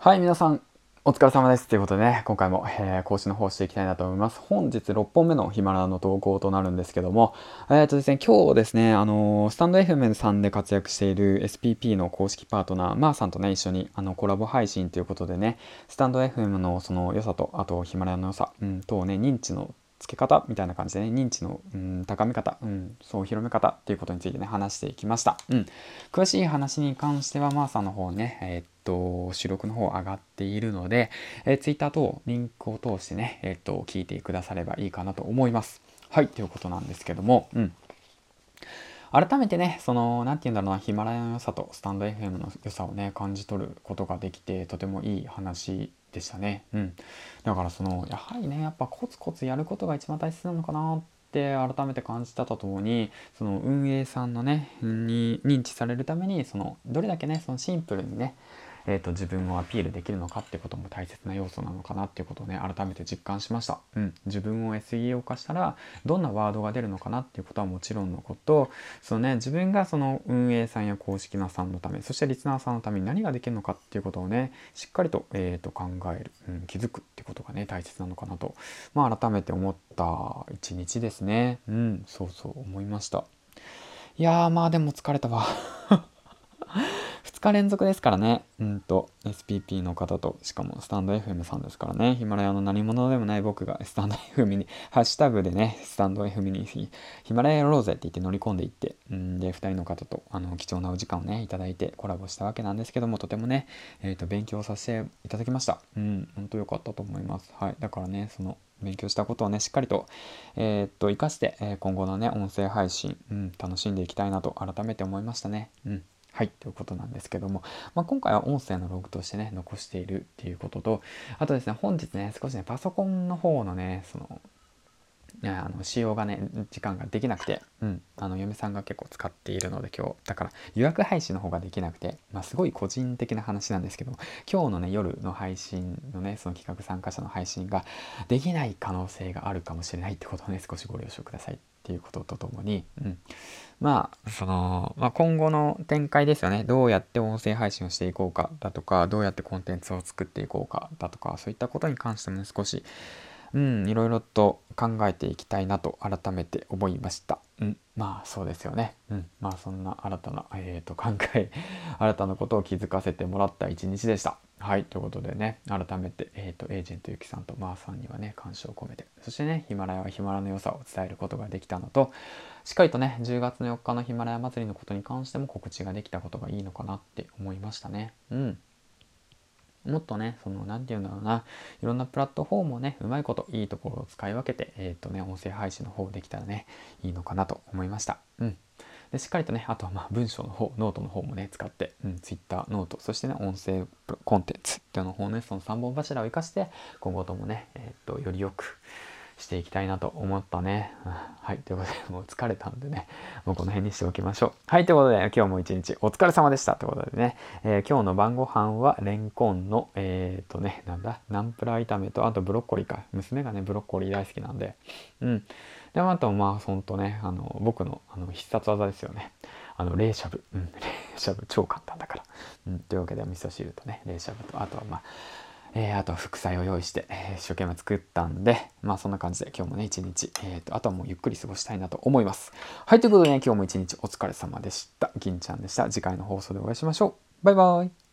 はい、皆さん、お疲れ様です。ということでね、今回も、えー、講師の方していきたいなと思います。本日6本目のヒマラヤの投稿となるんですけども、えっ、ー、とですね、今日ですね、あのー、スタンド FM さんで活躍している SPP の公式パートナー、まーさんとね、一緒にあのコラボ配信ということでね、スタンド FM のその良さと、あとヒマラヤの良さ、うん、とね、認知の付け方みたいな感じでね認知の、うん、高め方、うん、そう広め方っていうことについてね話していきました、うん、詳しい話に関してはマーさんの方ねえー、っと収録の方上がっているので、えー、Twitter 等リンクを通してねえー、っと聞いてくださればいいかなと思います。はいということなんですけどもうん。改めてね、その、何て言うんだろうな、ヒマラヤの良さとスタンド FM の良さをね、感じ取ることができて、とてもいい話でしたね。うん。だからその、やはりね、やっぱコツコツやることが一番大切なのかなって改めて感じたとともに、その運営さんのね、に認知されるために、その、どれだけね、そのシンプルにね、えーと、自分をアピールできるのかってことも大切な要素なのかなっていうことをね改めて実感しました、うん、自分を SEO 化したらどんなワードが出るのかなっていうことはもちろんのこと。そのね自分がその運営さんや公式なさんのためそしてリスナーさんのために何ができるのかっていうことをねしっかりと,、えーと、考える、うん、気づくってことがね大切なのかなと、まあ、改めて思った一日ですね。うん。そうそう思いました。いやーまあでも疲れたわ。2日連続ですからね。うんと、SPP の方と、しかもスタンド FM さんですからね。ヒマラヤの何者でもない僕がスタンド FM に、ハッシュタグでね、スタンド FM にヒマラヤやろうぜって言って乗り込んでいって、んで、2人の方とあの貴重なお時間をね、いただいてコラボしたわけなんですけども、とてもね、えっ、ー、と、勉強させていただきました。うん、本当良かったと思います。はい。だからね、その、勉強したことをね、しっかりと、えー、っと、活かして、えー、今後のね、音声配信、うん、楽しんでいきたいなと改めて思いましたね。うん。はい、ということなんですけども、まあ、今回は音声のログとしてね、残しているっていうことと、あとですね、本日ね、少しね、パソコンの方のね、その、あの使用がね時間ができなくて、うん、あの嫁さんが結構使っているので今日だから予約配信の方ができなくて、まあ、すごい個人的な話なんですけど今日のね夜の配信のねその企画参加者の配信ができない可能性があるかもしれないってことをね少しご了承ください。っていうこととともに、うん、まあその、まあ、今後の展開ですよねどうやって音声配信をしていこうかだとかどうやってコンテンツを作っていこうかだとかそういったことに関してもね少しうん、いろいろと考えていきたいなと改めて思いました。うん、まあそうですよね。うん、まあそんな新たな、えーと、考え、新たなことを気づかせてもらった一日でした。はい、ということでね、改めて、えーと、エージェントゆきさんとマーさんにはね、感謝を込めて、そしてね、ヒマラヤはヒマラの良さを伝えることができたのと、しっかりとね、10月の4日のヒマラヤ祭りのことに関しても告知ができたことがいいのかなって思いましたね。うん。もっとね、その、なんて言うんだろうな、いろんなプラットフォームをね、うまいこと、いいところを使い分けて、えっ、ー、とね、音声配信の方できたらね、いいのかなと思いました。うん。で、しっかりとね、あとはまあ文章の方、ノートの方もね、使って、うん、Twitter、ノート、そしてね、音声コンテンツっていうの方ね、その3本柱を生かして、今後ともね、えっ、と、よりよく、していきたいなと思ったね。はい。ということで、もう疲れたんでね、もうこの辺にしておきましょう。はい。ということで、今日も一日お疲れ様でした。ということでね、えー、今日の晩ご飯はレンコンの、えっ、ー、とね、なんだ、ナンプラー炒めと、あとブロッコリーか。娘がね、ブロッコリー大好きなんで。うん。で、あと、まあ、ほんとね、あの、僕のあの必殺技ですよね。あの、冷しゃぶ。うん。冷しゃぶ超簡単だから。うん。というわけで、味噌汁とね、冷しゃぶと、あとはまあ、えー、あとは副菜を用意して、えー、一生懸命作ったんで、まあそんな感じで今日もね、一日、えーと、あとはもうゆっくり過ごしたいなと思います。はい、ということでね、今日も一日お疲れ様でした。銀ちゃんでした。次回の放送でお会いしましょう。バイバイ。